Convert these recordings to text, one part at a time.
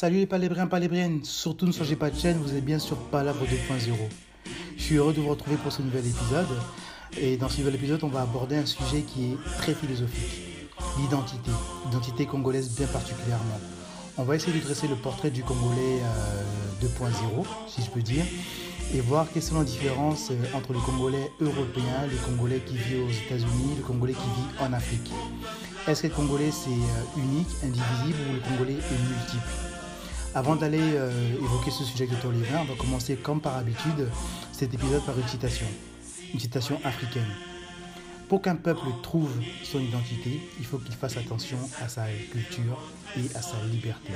Salut les palébriens, palébriennes, surtout ne changez pas de chaîne, vous êtes bien sur Palabre 2.0. Je suis heureux de vous retrouver pour ce nouvel épisode. Et dans ce nouvel épisode, on va aborder un sujet qui est très philosophique, l'identité, l'identité congolaise bien particulièrement. On va essayer de dresser le portrait du Congolais 2.0, euh, si je peux dire, et voir quelles sont les différences euh, entre le Congolais européen, le Congolais qui vit aux États-Unis, le Congolais qui vit en Afrique. Est-ce que le Congolais c'est euh, unique, indivisible ou le Congolais est multiple? Avant d'aller euh, évoquer ce sujet de ton on va commencer comme par habitude cet épisode par une citation, une citation africaine. Pour qu'un peuple trouve son identité, il faut qu'il fasse attention à sa culture et à sa liberté.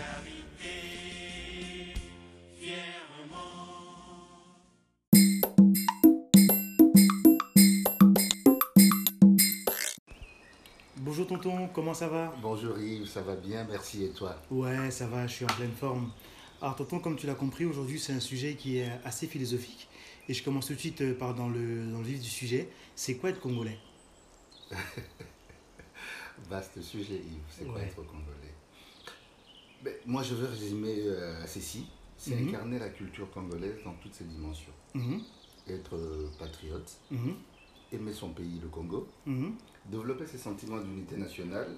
Comment ça va Bonjour Yves, ça va bien, merci et toi Ouais, ça va, je suis en pleine forme. Alors tonton, comme tu l'as compris, aujourd'hui c'est un sujet qui est assez philosophique. Et je commence tout de suite euh, par dans le, dans le vif du sujet. C'est quoi être congolais Vaste sujet Yves, c'est quoi Ouais. être congolais? Ben, Moi je veux résumer euh, à ceci, c'est Mhm. incarner la culture congolaise dans toutes ses dimensions. Mhm, Être euh, patriote, mhm, aimer son pays, le Congo, mhm. développer ses sentiments d'unité nationale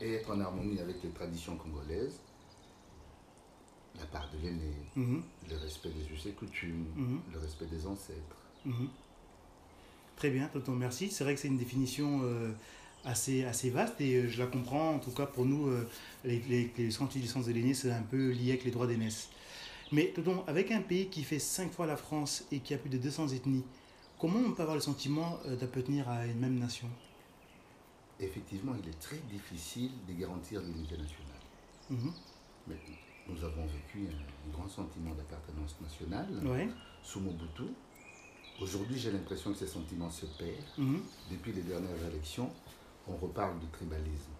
et être en harmonie avec les traditions congolaises, la part de l'aîné, Mhm, le respect des us et coutumes, Mhm. le respect des ancêtres. Très bien, tonton, merci. C'est vrai que c'est une définition euh, assez, assez vaste et euh, je la comprends. En tout cas, pour nous, euh, les, les, les de l'aîné, c'est un peu lié avec les droits d'aînesse. Mais tonton, avec un pays qui fait 5 fois la France et qui a plus de 200 ethnies, comment on peut avoir le sentiment euh, d'appartenir à une même nation? Effectivement, il est très difficile de garantir l'unité nationale. Mhm. Mais nous avons vécu un, grand sentiment d'appartenance nationale Ouais. sous Mobutu. Aujourd'hui, j'ai l'impression que ces sentiments se perdent. Mhm. Depuis les dernières élections, on reparle de tribalisme.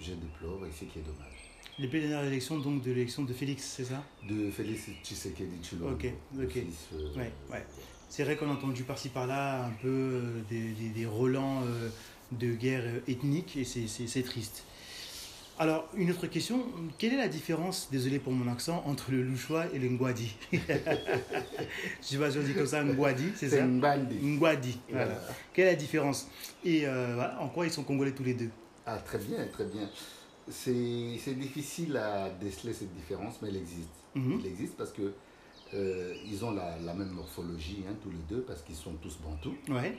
Je déplore et c'est qui est dommage. Les dernières élections, donc de l'élection de Félix, c'est ça? De Félix Tshisekedi Tshilombo. Ok, ok. fils, euh, Ouais, ouais. C'est vrai qu'on a entendu par-ci par-là un peu euh, des, des, des relents euh, de guerre ethnique et c'est- triste. Alors, une autre question, quelle est la différence, désolé pour mon accent, entre le louchois et le ngwadi? Je sais pas si on dit comme ça, ngwadi, c'est ça? Bandit. Ngwadi, voilà. Voilà. Quelle est la différence? Et euh, voilà, en quoi ils sont congolais tous les deux? Ah, très bien, très bien. C'est difficile à déceler cette différence, mais elle existe. Mhm. Il existe parce que euh, ils ont la, la même morphologie, hein, tous les deux, parce qu'ils sont tous bantous, Ouais.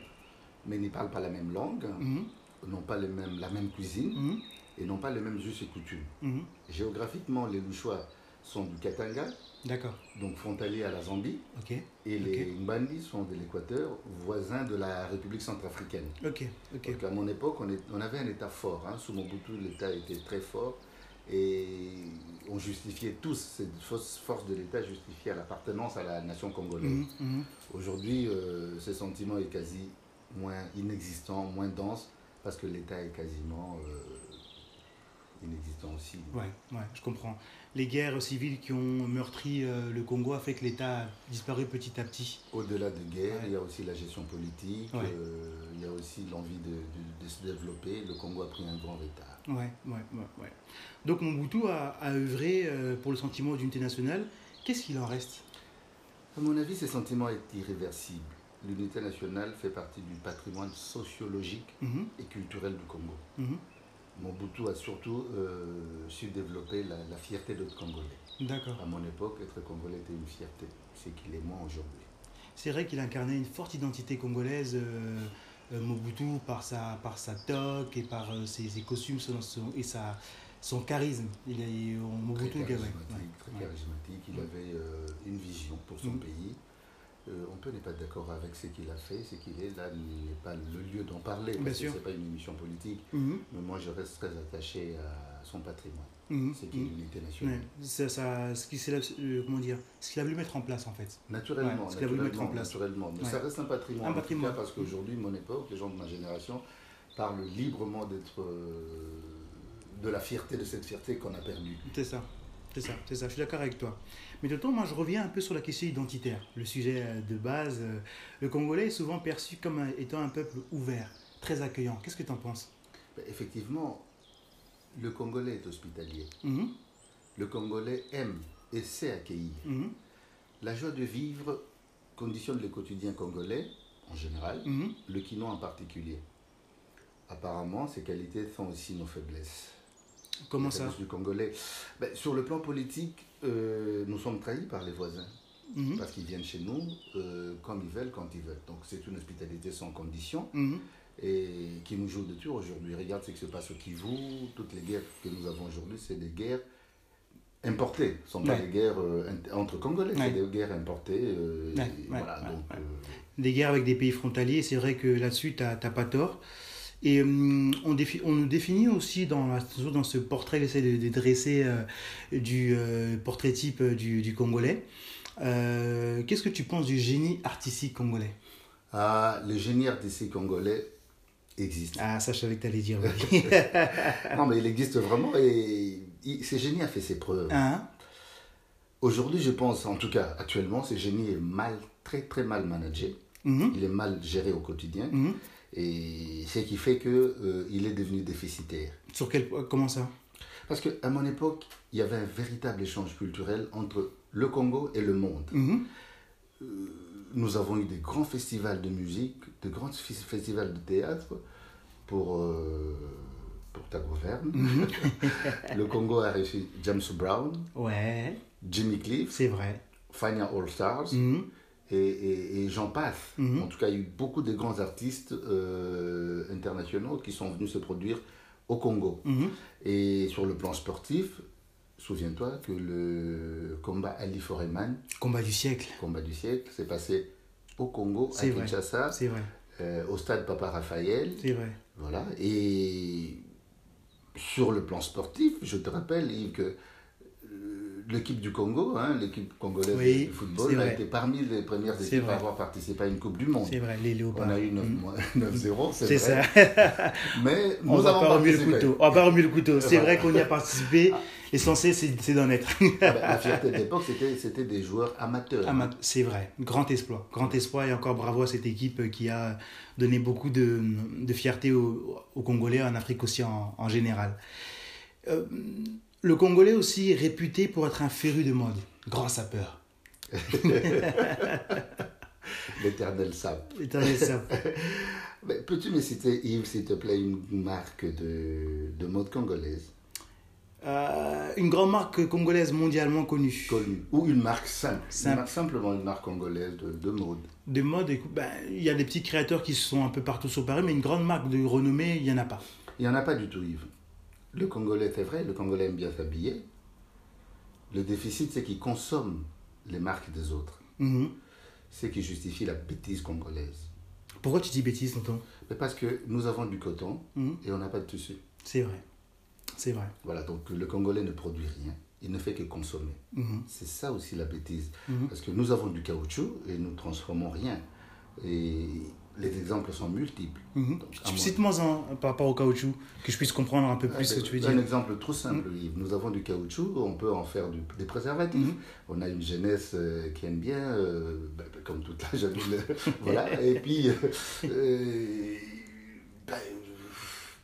mais ils ne parlent pas la même langue, Mhm. n'ont pas les mêmes, la même cuisine Mhm. et n'ont pas les mêmes us et coutumes. Géographiquement, les Louchois sont du Katanga, D'accord, donc frontaliers à la Zambie, et les Ok. Mbandi sont de l'Équateur, voisins de la République centrafricaine. ok. Donc à mon époque, on, est- on avait un État fort. Hein. Sous Mobutu, l'État était très fort. Et on justifiait tous, cette force de l'État justifiait l'appartenance à la nation congolaise. Mhm. Mhm. Aujourd'hui, euh, ce sentiment est quasi moins inexistant, moins dense, parce que l'État est quasiment euh, inexistant aussi. Ouais, ouais, je comprends. Les guerres civiles qui ont meurtri euh, le Congo a fait que l'État a disparu petit à petit. Au-delà de guerre, Ouais. il y a aussi la gestion politique, Ouais. euh, il y a aussi l'envie de, de- de se développer. Le Congo a pris un grand retard. Ouais, ouais, ouais, ouais. Donc Mobutu a, a œuvré euh, pour le sentiment d'unité nationale. Qu'est-ce qu'il en reste? À mon avis, ce sentiment est irréversible. L'unité nationale fait partie du patrimoine sociologique Mhm, et culturel du Congo. mhm. Mobutu a surtout euh, su développer la, la fierté d'être Congolais. D'accord. À mon époque, être Congolais était une fierté. C'est qu'il est moins aujourd'hui. C'est vrai qu'il incarnait une forte identité congolaise, euh, euh, Mobutu, par sa, par sa toque et par ses, ses costumes son- son- et sa, son charisme. Il est, Très Mobutu, ouais, charismatique, ouais, très charismatique. Il Ouais. avait une vision pour son Mhm. pays. Euh, on peut n'est pas d'accord avec ce qu'il a fait, ce qu'il est. Là n'est pas le lieu d'en parler, parce que ce n'est pas une émission politique. Mhm, Mais moi, je reste très attaché à son patrimoine. mhm, C'est qu'il est mhm. l'unité nationale. Ça, ça- ce qu'il euh, comment dire, ce qu'il a voulu mettre en place en fait. Naturellement, Ouais, ce qu'il a voulu mettre en place. naturellement. Mais Ouais. ça reste un patrimoine. Un en tout patrimoine. cas, parce qu'aujourd'hui, mon époque, les gens de ma génération parlent librement d'être euh, de la fierté de cette fierté qu'on a perdue. C'est ça, c'est ça, c'est ça, je suis d'accord avec toi. Mais de temps, moi je reviens un peu sur la question identitaire, le sujet euh, de base. euh, Le Congolais est souvent perçu comme un- étant un peuple ouvert, très accueillant. Qu'est-ce que tu en penses? Ben, effectivement, le Congolais est hospitalier. Mhm, le Congolais aime et sait accueillir. Mhm. La joie de vivre conditionne le quotidien congolais en général, Mhm. le quinoa en particulier. Apparemment, ces qualités sont aussi nos faiblesses. Comment ça faiblesses du Congolais. Ben, sur le plan politique, euh, nous sommes trahis par les voisins. Mhm. Parce qu'ils viennent chez nous euh, comme ils veulent, quand ils veulent. Donc c'est une hospitalité sans condition Mhm. et qui nous joue de tour aujourd'hui. Regarde ce qui se passe au Kivu, toutes les guerres que nous avons aujourd'hui, c'est des guerres importées. Ce ne sont pas des guerres euh, entre Congolais, Ouais. c'est des guerres importées. Ouais, et ouais, voilà, ouais, donc, ouais. des guerres avec des pays frontaliers, c'est vrai que là-dessus, tu n'as pas tort. Et hum, on, défi- on nous définit aussi dans, dans ce portrait, j'essaie de, de dresser euh, du euh, portrait type euh, du, du Congolais. Euh, Qu'est-ce que tu penses du génie artistique congolais? Ah, le génie artistique congolais existe. Ah, ça, je savais que tu allais dire. oui. Non, mais il existe vraiment et il- ce génie a fait ses preuves. Hein? Aujourd'hui, je pense, en tout cas actuellement, ce génie est mal, très très mal managé. Mhm, Il est mal géré au quotidien. mhm. Et ce qui fait qu'il est devenu déficitaire. Sur quel Comment ça? Parce qu'à mon époque, il y avait un véritable échange culturel entre le Congo et le monde. Mhm, Nous avons eu des grands festivals de musique, de grands fes- festivals de théâtre pour, euh, pour ta gouverne. mhm. le Congo a reçu James Brown, Ouais, Jimmy Cliff, c'est vrai. Fania All Stars Mhm, et, et, et j'en passe. Mhm. En tout cas, il y a eu beaucoup de grands artistes euh, internationaux qui sont venus se produire au Congo. mhm. Et sur le plan sportif, souviens-toi que le combat Ali Foreman, Combat du siècle, combat du siècle, s'est passé au Congo, à. Kinshasa, vrai. euh, au stade Papa Raphaël. C'est vrai. Voilà. Et sur le plan sportif, je te rappelle, Yves, que l'équipe du Congo, hein, l'équipe congolaise Oui, de football, a été parmi les premières équipes vrai. à avoir participé à une Coupe du Monde. C'est vrai, les léopards. On a eu 9 Mhm. mois- 9-0, c'est C'est ça. Mais On avons pas remuer le couteau. On va pas remuer le couteau. C'est vrai qu'on y a participé. L'essentiel, c'est c'est d'en être. Ah ben, la fierté de l'époque, c'était, des joueurs amateurs. Ah, ma- C'est vrai. Grand exploit. Grand exploit. Et encore bravo à cette équipe qui a donné beaucoup de, de fierté aux, aux Congolais, en Afrique aussi en, en général. Euh, le Congolais aussi est réputé pour être un féru de mode. Grand sapeur. L'éternel sap. Éternel sapeur. Mais peux-tu me citer, Yves, s'il te plaît, une marque de, de mode congolaise? Euh, une grande marque congolaise mondialement connue. connue Ou une marque simple, Simple. Une marque, Simplement une marque congolaise de, de mode. De mode, ben, il y a des petits créateurs qui sont un peu partout sur Paris, mais une grande marque de renommée, il n'y en a pas. Il n'y en a pas du tout, Yves. Le Congolais, c'est vrai, le Congolais aime bien s'habiller. Le déficit, c'est qu'il consomme les marques des autres. Mhm. C'est qui justifie la bêtise congolaise. Pourquoi tu dis bêtise, tonton? Mais parce que nous avons du coton Mhm. et on n'a pas de tissu. C'est vrai. C'est vrai. Voilà, donc le Congolais ne produit rien. Il ne fait que consommer. Mhm. C'est ça aussi la bêtise. Parce que nous avons du caoutchouc et nous ne transformons rien. Et les exemples sont multiples. Mhm. Tu- moi- Cite-moi un par rapport au caoutchouc, que je puisse comprendre un peu plus ce que tu veux Un dire. exemple tout simple, Mm. Nous avons du caoutchouc, on peut en faire du- des préservatifs. Mhm. On a une jeunesse euh, qui aime bien, euh, ben, ben, comme toute la jeune. voilà. Et puis, euh, euh, ben,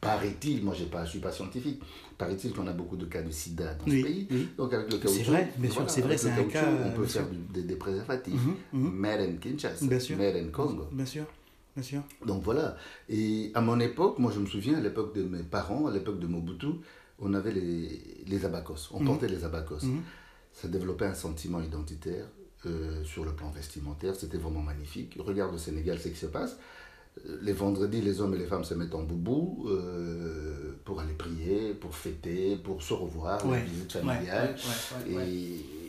paraît-il, moi je ne suis pas scientifique, paraît-il qu'on a beaucoup de cas de sida dans Oui, ce pays. oui. Donc avec le C'est caoutchouc, vrai, bien sûr, c'est vrai, c'est un cas, On euh, peut faire du- des, des préservatifs. Mhm, mhm. Made in Kinshasa, made in Congo. Bien sûr, bien sûr. Donc voilà. Et à mon époque, moi je me souviens, à l'époque de mes parents, à l'époque de Mobutu, on avait les, les abacos. On Mhm. portait les abacos. Mhm. Ça développait un sentiment identitaire euh, sur le plan vestimentaire. C'était vraiment magnifique. Regarde au Sénégal ce qui se passe. Euh, Les vendredis, les hommes et les femmes se mettent en boubou euh, pour aller prier, pour fêter, pour se revoir, Ouais, la visite ouais, familiale. ouais, ouais, ouais, ouais. Et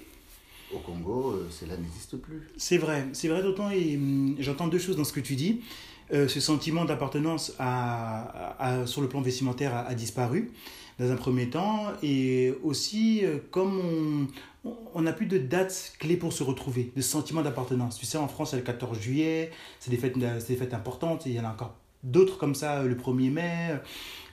au Congo, euh, cela n'existe plus. C'est vrai, c'est vrai d'autant, et hum, j'entends deux choses dans ce que tu dis. Euh, ce sentiment d'appartenance à, sur le plan vestimentaire a, disparu dans un premier temps, et aussi euh, comme on n'a plus de dates clés pour se retrouver, de sentiment d'appartenance. Tu sais, en France, c'est le 14 juillet, c'est des des fêtes importantes, et il y en a encore d'autres comme ça euh, le 1er mai.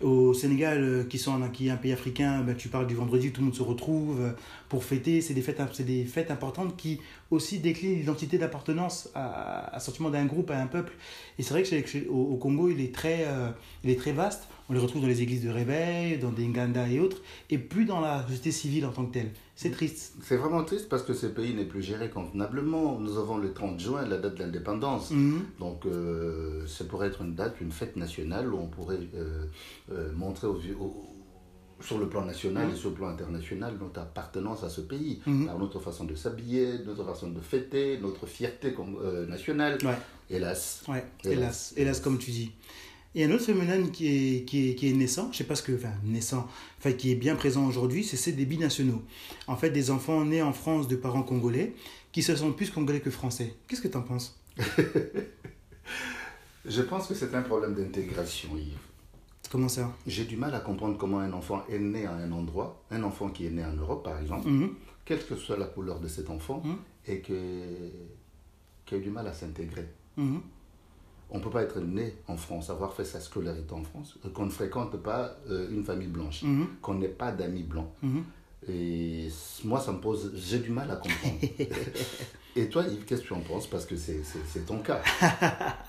Au Sénégal, euh, qui, sont, est un pays africain, ben, tu parles du vendredi, tout le monde se retrouve euh, pour fêter. C'est des fêtes, c'est des fêtes importantes qui aussi déclinent l'identité d'appartenance à, à, sentiment d'un groupe, à un peuple. Et c'est vrai que chez- au, au Congo, il est très, euh, il est très vaste. on les retrouve dans les églises de réveil, dans des Nganda et autres, et plus dans la société civile en tant que telle. C'est triste. C'est vraiment triste parce que ce pays n'est plus géré convenablement. Nous avons le 30 juin, la date de l'indépendance. Mhm. Donc, euh, ça pourrait être une date, une fête nationale où on pourrait euh, euh, montrer au, au- sur le plan national et sur le plan international notre appartenance à ce pays, par notre façon de s'habiller, notre façon de fêter, notre fierté comme, euh, nationale. Ouais. Hélas. Ouais, Hélas. hélas, hélas, comme tu dis. Et un autre phénomène qui est, qui est, qui est naissant, je sais pas ce que, enfin, naissant, enfin, qui est bien présent aujourd'hui, c'est ces des binationaux. En fait, des enfants nés en France de parents congolais qui se sentent plus congolais que français. Qu'est-ce que tu en penses? Je pense que c'est un problème d'intégration, Yves. Comment ça J'ai du mal à comprendre comment un enfant est né à un endroit, un enfant qui est né en Europe par exemple, Mhm. quelle que soit la couleur de cet enfant, Mhm. et que, qui a eu du mal à s'intégrer. Mhm. On ne peut pas être né en France, avoir fait sa scolarité en France, euh, qu'on ne fréquente pas euh, une famille blanche, qu'on n'ait pas d'amis blancs. Et moi, ça me pose, j'ai du mal à comprendre. et toi, Yves, qu'est-ce que tu en penses? Parce que c'est ton cas.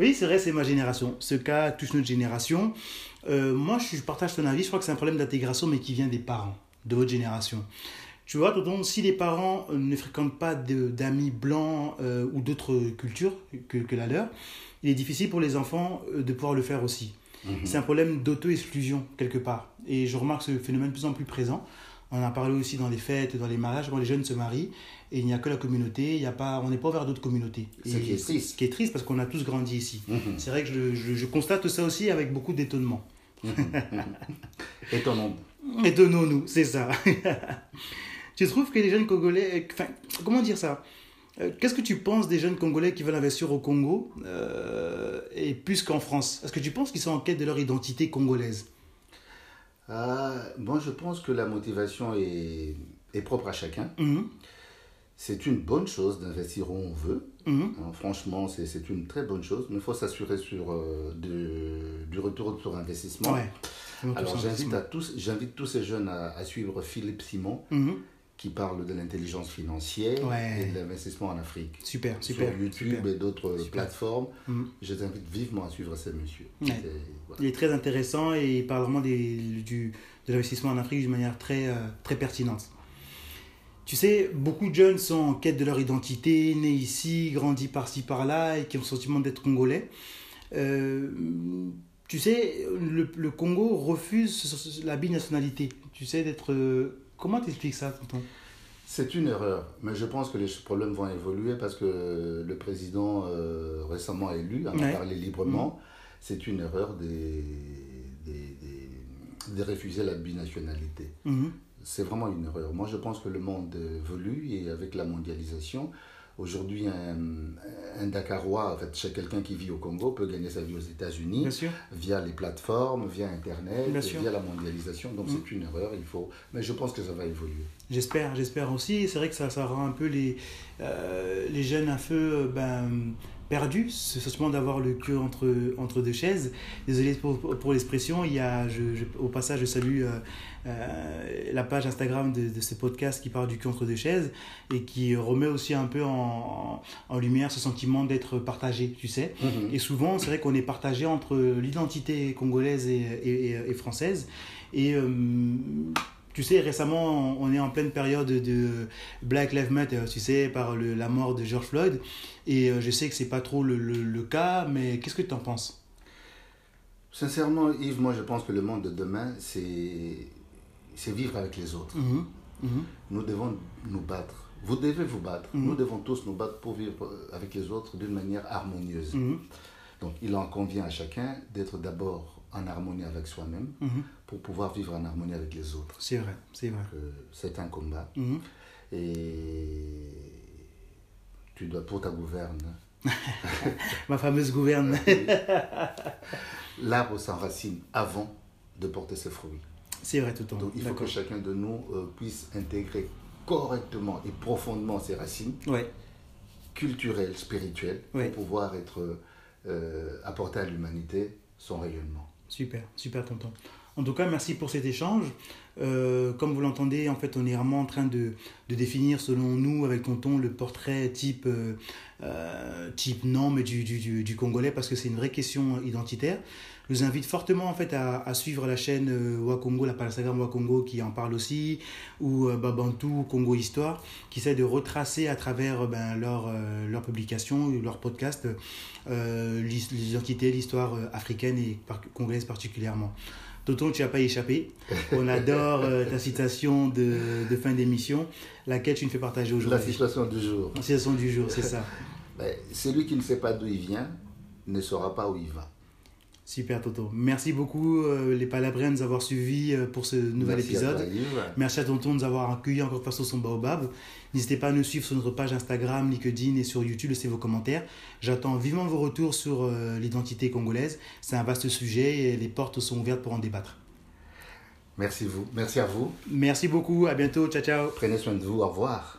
Oui, c'est vrai, c'est ma génération. Ce cas touche notre génération. Euh, moi, je partage ton avis. Je crois que c'est un problème d'intégration, mais qui vient des parents, de votre génération. Tu vois, tonton, si les parents euh, ne fréquentent pas d'amis blancs euh, ou d'autres cultures que, que la leur, il est difficile pour les enfants de pouvoir le faire aussi. Mhm. C'est un problème d'auto-exclusion, quelque part. Et je remarque ce phénomène de plus en plus présent. On en a parlé aussi dans les fêtes, dans les mariages, quand les jeunes se marient, et il n'y a que la communauté, il a pas, on n'est pas ouvert à d'autres communautés. Ce qui est triste. Ce qui est triste parce qu'on a tous grandi ici. Mhm. C'est vrai que je, je- je constate ça aussi avec beaucoup d'étonnement. Étonnant. Étonnons-nous, c'est ça. tu trouves que les jeunes Congolais... Enfin, comment dire ça? Euh, Qu'est-ce que tu penses des jeunes Congolais qui veulent investir au Congo euh, et plus qu'en France? Est-ce que tu penses qu'ils sont en quête de leur identité congolaise? Ah, moi, je pense que la motivation est, est propre à chacun. Mhm, C'est une bonne chose d'investir où on veut. mhm, Hein, franchement, c'est une très bonne chose, mais il faut s'assurer sur euh, de- du retour sur investissement. Ouais. Alors j'invite tous, tous ces jeunes à, à suivre Philippe Simon, Mhm, qui parle de l'intelligence financière Ouais. et de l'investissement en Afrique. Super, super. sur YouTube super. et d'autres plateformes, Mhm. je les invite vivement à suivre. Ouais. C'est- voilà. Il est très intéressant et il parle vraiment des, du, de l'investissement en Afrique d'une manière très, euh, très pertinente. Tu sais, beaucoup de jeunes sont en quête de leur identité, nés ici, grandis par-ci par-là et qui ont le sentiment d'être congolais. Euh, tu sais, le, le Congo refuse la binationalité. Tu sais, d'être. euh, Comment t'expliques ça, tonton? C'est une erreur, mais je pense que les problèmes vont évoluer parce que le président euh, récemment élu Ouais. a parlé librement. C'est une erreur des, des- des- de refuser la binationalité. Mhm. C'est vraiment une erreur. Moi, je pense que le monde évolue et avec la mondialisation, aujourd'hui, un, un Dakarois, en fait, quelqu'un qui vit au Congo, peut gagner sa vie aux États-Unis via les plateformes, via Internet, via la mondialisation. Donc, Mm. c'est une erreur, il faut. Mais je pense que ça va évoluer. J'espère, j'espère aussi. C'est vrai que ça, ça rend un peu les, euh, les jeunes un peu euh, ben, perdus, ce sentiment d'avoir le cul entre, entre deux chaises. Désolé pour, pour l'expression. Il y a, je, je- au passage, je salue euh, euh, la page Instagram de, de ce podcast qui parle du cul entre deux chaises et qui remet aussi un peu en, en lumière ce sentiment d'être partagé, tu sais. Et souvent, c'est vrai qu'on est partagé entre l'identité congolaise et, et, et- et française. Et euh, tu sais, récemment, on est en pleine période de Black Lives Matter, tu sais, par le- la mort de George Floyd. Et euh, je sais que c'est pas trop le, le- le cas, mais qu'est-ce que tu en penses? Sincèrement, Yves, moi, je pense que le monde de demain, c'est vivre avec les autres. Mhm, mhm, Nous devons nous battre. Vous devez vous battre. Mhm. Nous devons tous nous battre pour vivre euh, avec les autres d'une manière harmonieuse. Donc, il en convient à chacun d'être d'abord en harmonie avec soi-même. Pour pouvoir vivre en harmonie avec les autres. C'est vrai, c'est vrai. Euh, C'est un combat. Mhm. Et tu dois, pour ta gouverne, Ma fameuse gouverne. l'arbre s'enracine avant de porter ses fruits. c'est vrai, tout le temps. Donc il faut que chacun de nous euh, puisse intégrer correctement et profondément ses racines Ouais, culturelles, spirituelles, Ouais. pour pouvoir être, euh, apporter à l'humanité son rayonnement. super, super tonton. En tout cas, merci pour cet échange. Euh, comme vous l'entendez, en fait, on est vraiment en train de, de, définir, selon nous, avec Tonton, le portrait type, euh, euh, type non, mais du, du, du, Congolais, parce que c'est une vraie question identitaire. Je vous invite fortement en fait à, suivre la chaîne Wakongo, la Palasagram Wakongo qui en parle aussi, ou Babantou Congo Histoire, qui essaie de retracer à travers ben, leur, leur publication, leur podcast, l'identité, l'histoire africaine et congolaise particulièrement. Tonton, tu n'as pas échappé. On adore euh, ta citation de, de fin d'émission, laquelle tu nous fais partager aujourd'hui? La citation du jour. La citation du jour, c'est ça. Ben, celui qui ne sait pas d'où il vient ne saura pas où il va. Super Toto. Merci beaucoup euh, les Palabriens de nous avoir suivis euh, pour ce nouvel Merci épisode. À toi, Yves. Merci à Tonton de nous avoir accueillis encore face au son baobab. N'hésitez pas à nous suivre sur notre page Instagram, LinkedIn et sur YouTube, laissez vos commentaires. J'attends vivement vos retours sur euh, l'identité congolaise. C'est un vaste sujet et les portes sont ouvertes pour en débattre. Merci vous. Merci à vous. Merci beaucoup. À bientôt. Ciao ciao. Prenez soin de vous. Au revoir.